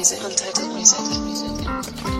music. Untitled music. I'm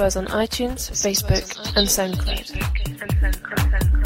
To us on iTunes, Facebook, and SoundCloud.